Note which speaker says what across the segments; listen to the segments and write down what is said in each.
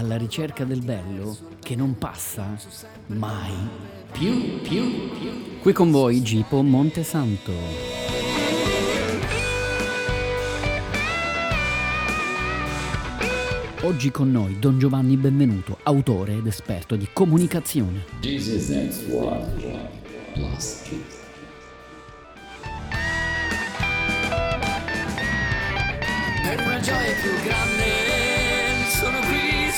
Speaker 1: alla ricerca del bello che non passa mai più, più, più. Qui con voi Gipo Montesanto. Oggi con noi Don Giovanni Benvenuto, autore ed esperto di comunicazione.
Speaker 2: Jesus next one, plus kids.
Speaker 3: Per una gioia più grande,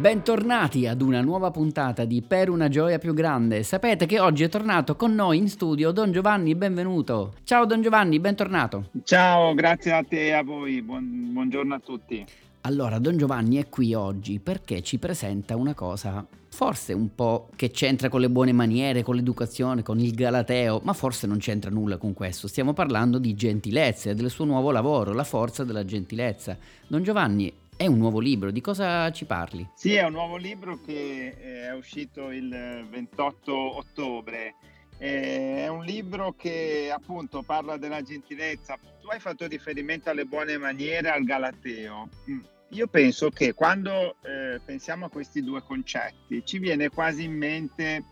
Speaker 1: Bentornati ad una nuova puntata di Per una gioia più grande. Sapete che oggi è tornato con noi in studio Don Giovanni, benvenuto. Ciao Don Giovanni, bentornato.
Speaker 4: Ciao, grazie a te e a voi, Buon- buongiorno a tutti.
Speaker 1: Allora, Don Giovanni è qui oggi perché ci presenta una cosa, forse un po' che c'entra con le buone maniere, con l'educazione, con il galateo, ma forse non c'entra nulla con questo. Stiamo parlando di gentilezza e del suo nuovo lavoro, La forza della gentilezza. Don Giovanni, è un nuovo libro, di cosa ci parli?
Speaker 4: Sì, è un nuovo libro che eh, è uscito il 28 ottobre. Eh, È un libro che appunto parla della gentilezza. Tu hai fatto riferimento alle buone maniere, al Galateo. Mm. Io penso che quando eh, pensiamo a questi due concetti ci viene quasi in mente,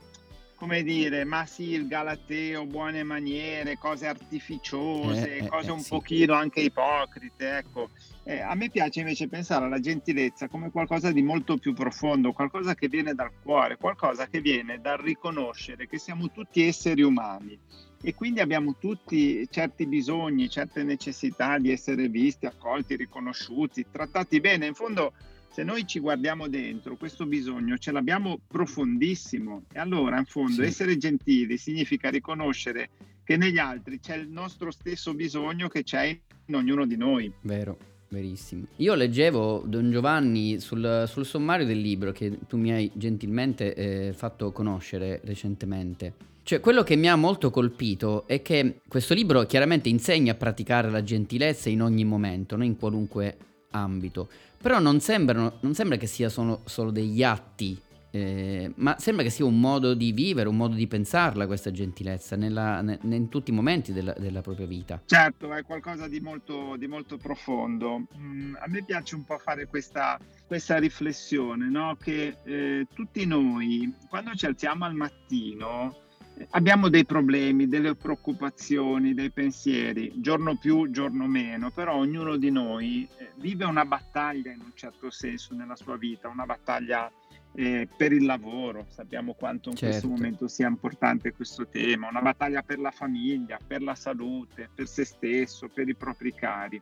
Speaker 4: come dire, ma sì, il Galateo, buone maniere, cose artificiose,
Speaker 1: Eh, eh,
Speaker 4: cose
Speaker 1: eh,
Speaker 4: un
Speaker 1: sì.
Speaker 4: pochino anche ipocrite, ecco. Eh, a me piace invece pensare alla gentilezza come qualcosa di molto più profondo, qualcosa che viene dal cuore, qualcosa che viene dal riconoscere che siamo tutti esseri umani e quindi abbiamo tutti certi bisogni, certe necessità di essere visti, accolti, riconosciuti, trattati bene. In fondo, se noi ci guardiamo dentro, questo bisogno ce l'abbiamo profondissimo e allora in fondo
Speaker 1: Sì.
Speaker 4: essere gentili significa riconoscere che negli altri c'è il nostro stesso bisogno che c'è in ognuno di noi.
Speaker 1: Vero, verissimo. Io leggevo Don Giovanni sul, sul sommario del libro che tu mi hai gentilmente eh, fatto conoscere recentemente. Cioè, quello che mi ha molto colpito è che questo libro chiaramente insegna a praticare la gentilezza in ogni momento, no? in qualunque ambito. Però non, sembrano, non sembra che sia solo, solo degli atti, eh, ma sembra che sia un modo di vivere, un modo di pensarla questa gentilezza nella- ne- in tutti i momenti della, della propria vita.
Speaker 4: Certo, è qualcosa di molto, di molto profondo. Mm, a me piace un po' fare questa, questa riflessione, no? che eh, tutti noi, quando ci alziamo al mattino, abbiamo dei problemi, delle preoccupazioni, dei pensieri, giorno più, giorno meno, però ognuno di noi eh, vive una battaglia in un certo senso nella sua vita, una battaglia eh, per il lavoro, sappiamo quanto in questo
Speaker 1: Certo.
Speaker 4: momento sia importante questo tema, una battaglia per la famiglia, per la salute, per se stesso, per i propri cari.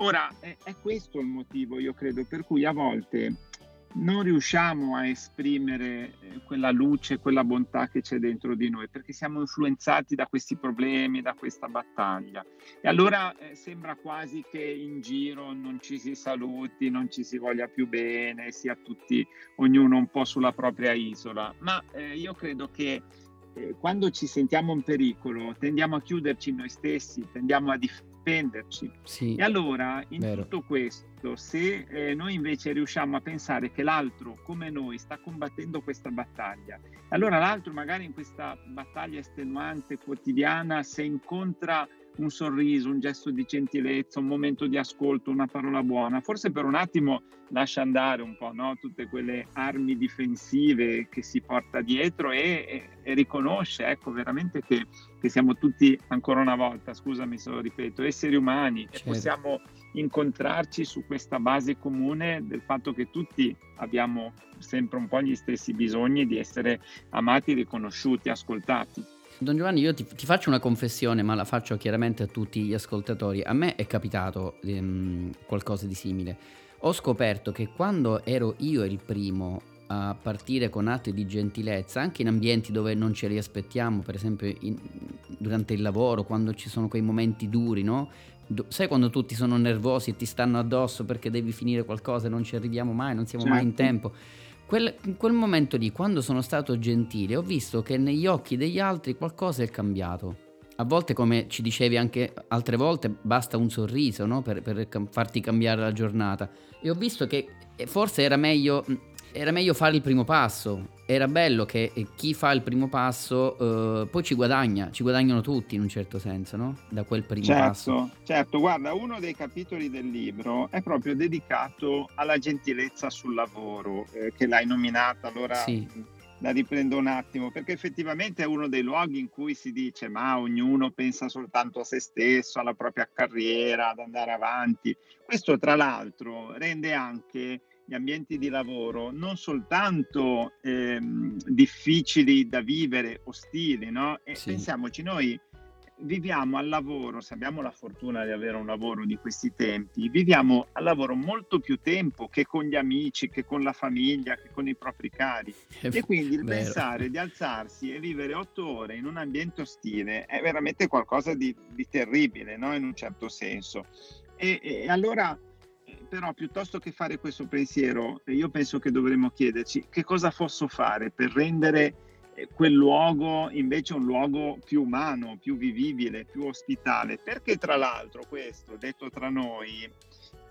Speaker 4: Ora, è, è questo il motivo, io credo, per cui a volte non riusciamo a esprimere eh, quella luce, quella bontà che c'è dentro di noi, perché siamo influenzati da questi problemi, da questa battaglia. E allora eh, sembra quasi che in giro non ci si saluti, non ci si voglia più bene, sia tutti, ognuno un po' sulla propria isola. Ma eh, io credo che eh, quando ci sentiamo in pericolo tendiamo a chiuderci noi stessi, tendiamo a difenderci.
Speaker 1: Sì.
Speaker 4: E allora in
Speaker 1: Vero.
Speaker 4: tutto questo, se eh, noi invece riusciamo a pensare che l'altro, come noi, sta combattendo questa battaglia, allora l'altro magari in questa battaglia estenuante, quotidiana, se incontra un sorriso, un gesto di gentilezza, un momento di ascolto, una parola buona, forse per un attimo lascia andare un po' no? tutte quelle armi difensive che si porta dietro e, e- e riconosce ecco, veramente che, che siamo tutti, ancora una volta, scusami se lo ripeto, esseri umani e
Speaker 1: Certo.
Speaker 4: possiamo incontrarci su questa base comune del fatto che tutti abbiamo sempre un po' gli stessi bisogni di essere amati, riconosciuti, ascoltati.
Speaker 1: Don Giovanni, io ti, ti faccio una confessione, ma la faccio chiaramente a tutti gli ascoltatori. A me è capitato ehm, qualcosa di simile. ho scoperto che quando ero io il primo a partire con atti di gentilezza, anche in ambienti dove non ce li aspettiamo, per esempio in, durante il lavoro, quando ci sono quei momenti duri, no? Do, sai quando tutti sono nervosi e ti stanno addosso perché devi finire qualcosa e non ci arriviamo mai, non siamo certo. mai in certo. tempo. Quel, in quel momento lì, quando sono stato gentile, ho visto che negli occhi degli altri qualcosa è cambiato. A volte, come ci dicevi anche altre volte, basta un sorriso no? per, per farti cambiare la giornata. E ho visto che eh, forse era meglio era meglio fare il primo passo. Era bello che chi fa il primo passo eh, poi ci guadagna, ci guadagnano tutti in un certo senso, no? Da quel primo
Speaker 4: certo,
Speaker 1: passo.
Speaker 4: Certo, guarda, uno dei capitoli del libro è proprio dedicato alla gentilezza sul lavoro, eh, che l'hai nominata, allora sì. la riprendo un attimo, perché effettivamente è uno dei luoghi in cui si dice ma ognuno pensa soltanto a se stesso, alla propria carriera, ad andare avanti. Questo tra l'altro rende anche gli ambienti di lavoro non soltanto ehm, difficili da vivere, ostili, no? E sì. pensiamoci, noi viviamo al lavoro, se abbiamo la fortuna di avere un lavoro di questi tempi, viviamo al lavoro molto più tempo che con gli amici, che con la famiglia, che con i propri cari. e quindi il vero. pensare di alzarsi e vivere otto ore in un ambiente ostile è veramente qualcosa di, di terribile, no? in un certo senso. E, e allora però piuttosto che fare questo pensiero, io penso che dovremmo chiederci che cosa posso fare per rendere eh, quel luogo invece un luogo più umano, più vivibile, più ospitale, perché tra l'altro questo, detto tra noi,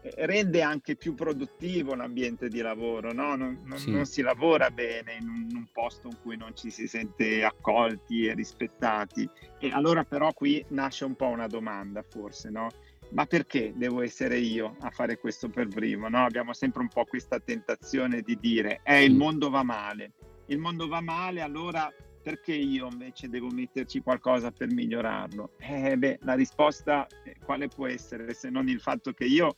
Speaker 4: eh, rende anche più produttivo l'ambiente di lavoro, no? non, non, sì. non, si lavora bene in un, in un, posto in cui non ci si sente accolti e rispettati. E allora però qui nasce un po' una domanda forse, no? Ma perché devo essere io a fare questo per primo? No? Abbiamo sempre un po' questa tentazione di dire, eh, il mondo va male, il mondo va male, allora perché io invece devo metterci qualcosa per migliorarlo? Eh, beh, la risposta eh, quale può essere se non il fatto che io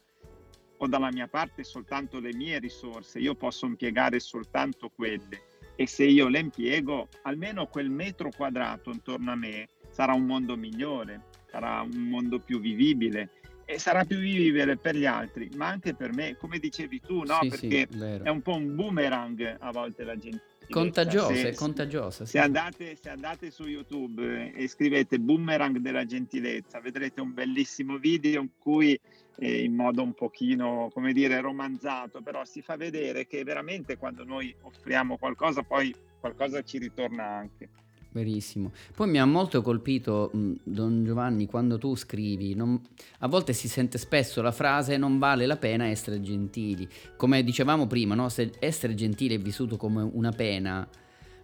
Speaker 4: ho dalla mia parte soltanto le mie risorse, io posso impiegare soltanto quelle e se io le impiego, almeno quel metro quadrato intorno a me sarà un mondo migliore, sarà un mondo più vivibile e sarà più vivibile per gli altri, ma anche per me, come dicevi tu, no? Sì, Perché sì, è un po' un boomerang a volte la gente.
Speaker 1: Contagiosa, se, è contagiosa.
Speaker 4: Sì. Se, andate, se, andate, su YouTube e scrivete boomerang della gentilezza, vedrete un bellissimo video in cui eh, in modo un pochino, come dire, romanzato, però si fa vedere che veramente quando noi offriamo qualcosa, poi qualcosa ci ritorna anche.
Speaker 1: Verissimo. Poi mi ha molto colpito, Don Giovanni, quando tu scrivi, non, a volte si sente spesso la frase non vale la pena essere gentili. Come dicevamo prima, no? se essere gentile è vissuto come una pena,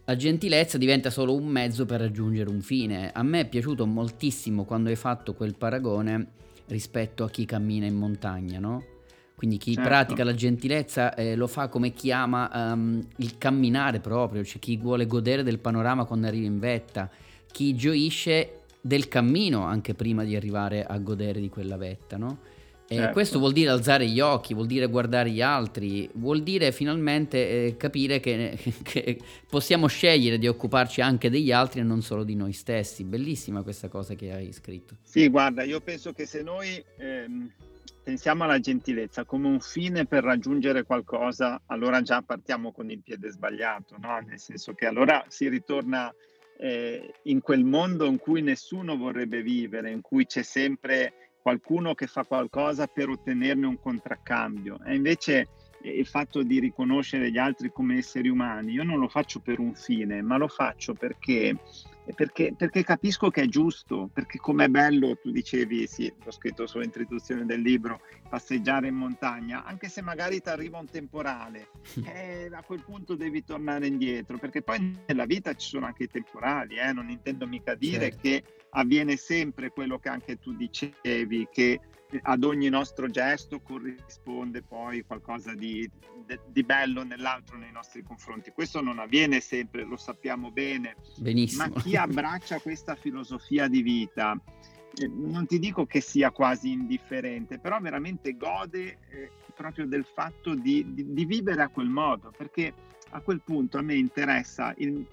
Speaker 1: la gentilezza diventa solo un mezzo per raggiungere un fine. A me è piaciuto moltissimo quando hai fatto quel paragone rispetto a chi cammina in montagna, no? Quindi chi certo. pratica la gentilezza eh, lo fa come chi ama um, il camminare proprio, cioè chi vuole godere del panorama quando arriva in vetta, chi gioisce del cammino anche prima di arrivare a godere di quella vetta, no? E certo. questo vuol dire alzare gli occhi, vuol dire guardare gli altri, vuol dire finalmente eh, capire che, che, possiamo scegliere di occuparci anche degli altri e non solo di noi stessi. Bellissima questa cosa che hai scritto.
Speaker 4: Sì, guarda, io penso che se noi ehm, pensiamo alla gentilezza come un fine per raggiungere qualcosa, allora già partiamo con il piede sbagliato, no? nel senso che allora si ritorna eh, in quel mondo in cui nessuno vorrebbe vivere, in cui c'è sempre qualcuno che fa qualcosa per ottenerne un contraccambio. E invece eh, il fatto di riconoscere gli altri come esseri umani, io non lo faccio per un fine, ma lo faccio perché perché, perché, capisco che è giusto, perché com'è bello, tu dicevi, sì, l'ho scritto sull'introduzione del libro, passeggiare in montagna, anche se magari ti arriva un temporale, eh, a quel punto devi tornare indietro, perché poi nella vita ci sono anche i temporali, eh? non intendo mica dire certo. che avviene sempre quello che anche tu dicevi, che ad ogni nostro gesto corrisponde poi qualcosa di, di, bello nell'altro nei nostri confronti. Questo non avviene sempre, lo sappiamo bene.
Speaker 1: Benissimo.
Speaker 4: Ma chi abbraccia questa filosofia di vita, eh, non ti dico che sia quasi indifferente, però veramente gode eh, proprio del fatto di, di, di, vivere a quel modo, perché a quel punto a me interessa il,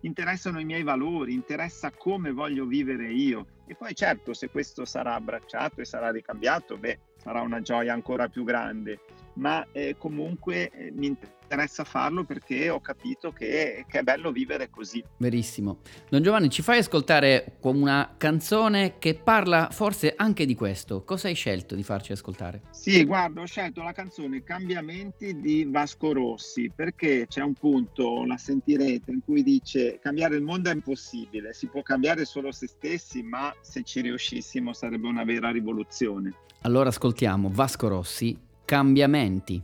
Speaker 4: interessano i miei valori, interessa come voglio vivere io. E poi certo, se questo sarà abbracciato e sarà ricambiato, beh, sarà una gioia ancora più grande. ma eh, comunque eh, mi interessa farlo perché ho capito che, che, è bello vivere così.
Speaker 1: Verissimo. Don Giovanni, ci fai ascoltare una canzone che parla forse anche di questo. Cosa hai scelto di farci ascoltare?
Speaker 4: Sì, guarda, ho scelto la canzone Cambiamenti di Vasco Rossi perché c'è un punto, la sentirete, in cui dice cambiare il mondo è impossibile, si può cambiare solo se stessi, ma se ci riuscissimo sarebbe una vera rivoluzione.
Speaker 1: Allora ascoltiamo Vasco Rossi, Cambiamenti.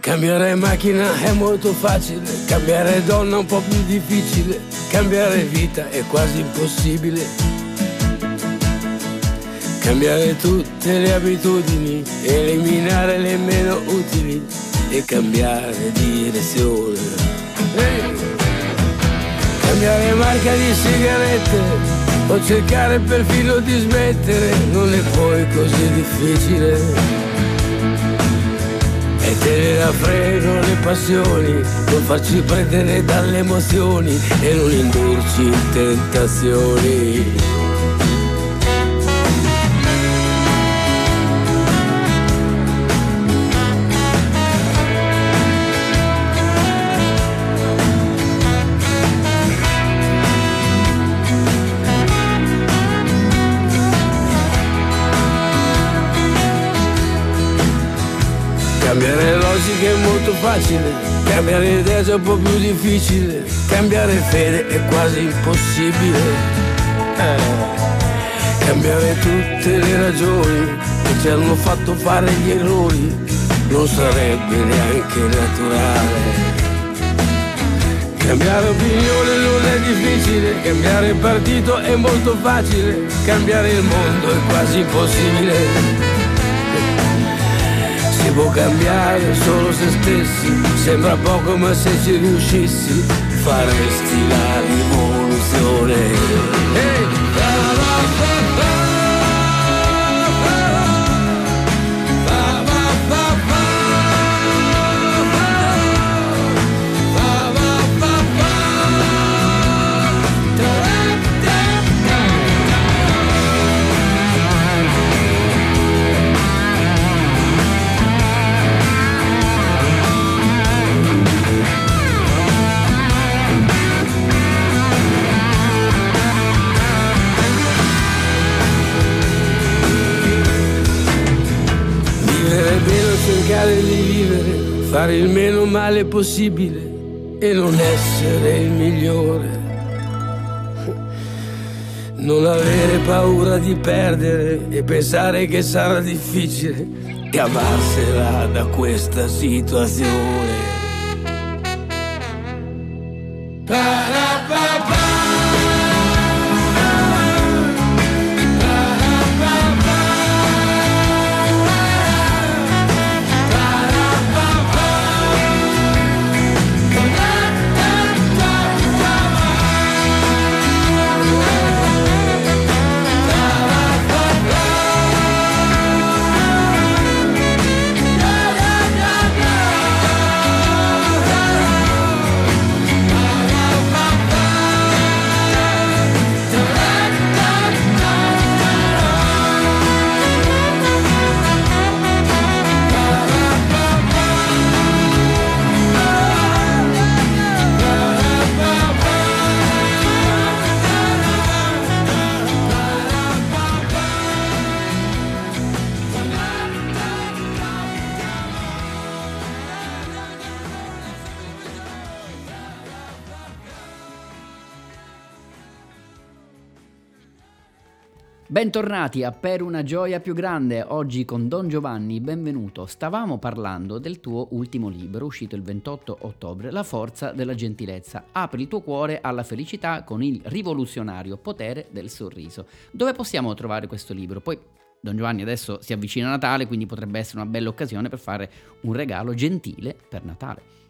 Speaker 5: Cambiare macchina è molto facile, cambiare donna è un po' più difficile, cambiare vita è quasi impossibile. Cambiare tutte le abitudini, eliminare le meno utili e cambiare direzione. Hey! Cambiare marca di sigarette o cercare perfino di smettere non è poi così difficile. E tenere a freno le passioni, non farci prendere dalle emozioni e non indurci in tentazioni. Facile, cambiare idea è un po' più difficile, cambiare fede è quasi impossibile. Eh. Cambiare tutte le ragioni che ci hanno fatto fare gli errori non sarebbe neanche naturale. Cambiare opinione non è difficile, cambiare partito è molto facile, cambiare il mondo è quasi impossibile può cambiare solo se stessi, sembra poco ma se ci riuscissi faresti la rivoluzione. Hey! Fare il meno male possibile e non essere il migliore. Non avere paura di perdere e pensare che sarà difficile cavarsela da questa situazione.
Speaker 1: Bentornati a Per una gioia più grande, oggi con Don Giovanni, benvenuto. Stavamo parlando del tuo ultimo libro, uscito il 28 ottobre, La forza della gentilezza. Apri il tuo cuore alla felicità con il rivoluzionario potere del sorriso. Dove possiamo trovare questo libro? Poi Don Giovanni adesso si avvicina a Natale, quindi potrebbe essere una bella occasione per fare un regalo gentile per Natale.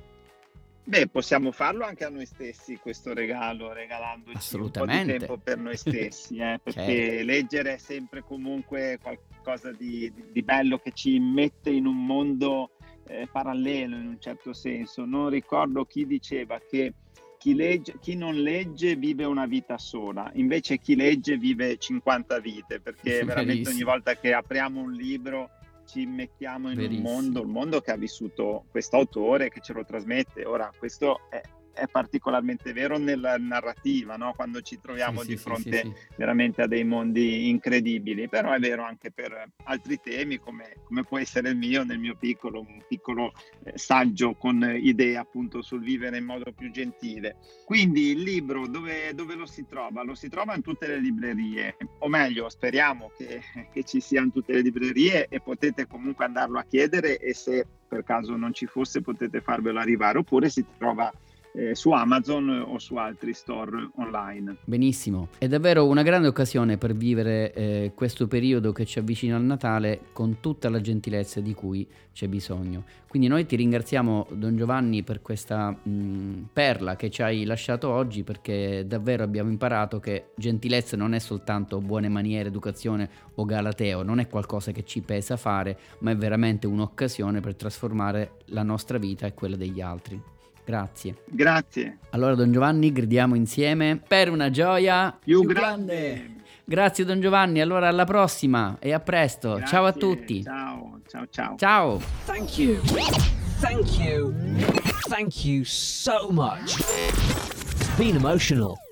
Speaker 4: Beh, possiamo farlo anche a noi stessi questo regalo, regalandoci un po' di tempo per noi stessi, eh, perché certo. leggere è sempre comunque qualcosa di, di, bello che ci mette in un mondo eh, parallelo in un certo senso. Non ricordo chi diceva che chi, legge, chi, non legge vive una vita sola, invece chi legge vive 50 vite, perché veramente ogni volta che apriamo un libro ci mettiamo in Verissimo. un mondo, il mondo che ha vissuto questo autore, che ce lo trasmette. Ora, questo è, è particolarmente vero nella narrativa, no? quando ci troviamo sì, di sì, fronte sì, veramente a dei mondi incredibili, però è vero anche per altri temi come, come può essere il mio, nel mio piccolo, un piccolo eh, saggio con idee appunto sul vivere in modo più gentile. Quindi il libro dove, dove lo si trova? Lo si trova in tutte le librerie, o meglio speriamo che, che ci sia in tutte le librerie e potete comunque andarlo a chiedere e se per caso non ci fosse potete farvelo arrivare oppure si trova eh, su Amazon o su altri store online.
Speaker 1: Benissimo, è davvero una grande occasione per vivere eh, questo periodo che ci avvicina al Natale con tutta la gentilezza di cui c'è bisogno. Quindi noi ti ringraziamo Don Giovanni per questa mh, perla che ci hai lasciato oggi perché davvero abbiamo imparato che gentilezza non è soltanto buone maniere, educazione o galateo, non è qualcosa che ci pesa fare, ma è veramente un'occasione per trasformare la nostra vita e quella degli altri. Grazie.
Speaker 4: Grazie.
Speaker 1: Allora, Don Giovanni, gridiamo insieme per una gioia
Speaker 4: più, più grande. grande.
Speaker 1: Grazie, Don Giovanni. Allora, alla prossima e a presto.
Speaker 4: Grazie.
Speaker 1: Ciao a tutti.
Speaker 4: Ciao, ciao, ciao.
Speaker 1: Ciao.
Speaker 2: Thank you. Thank you. Thank you so much. It's been emotional.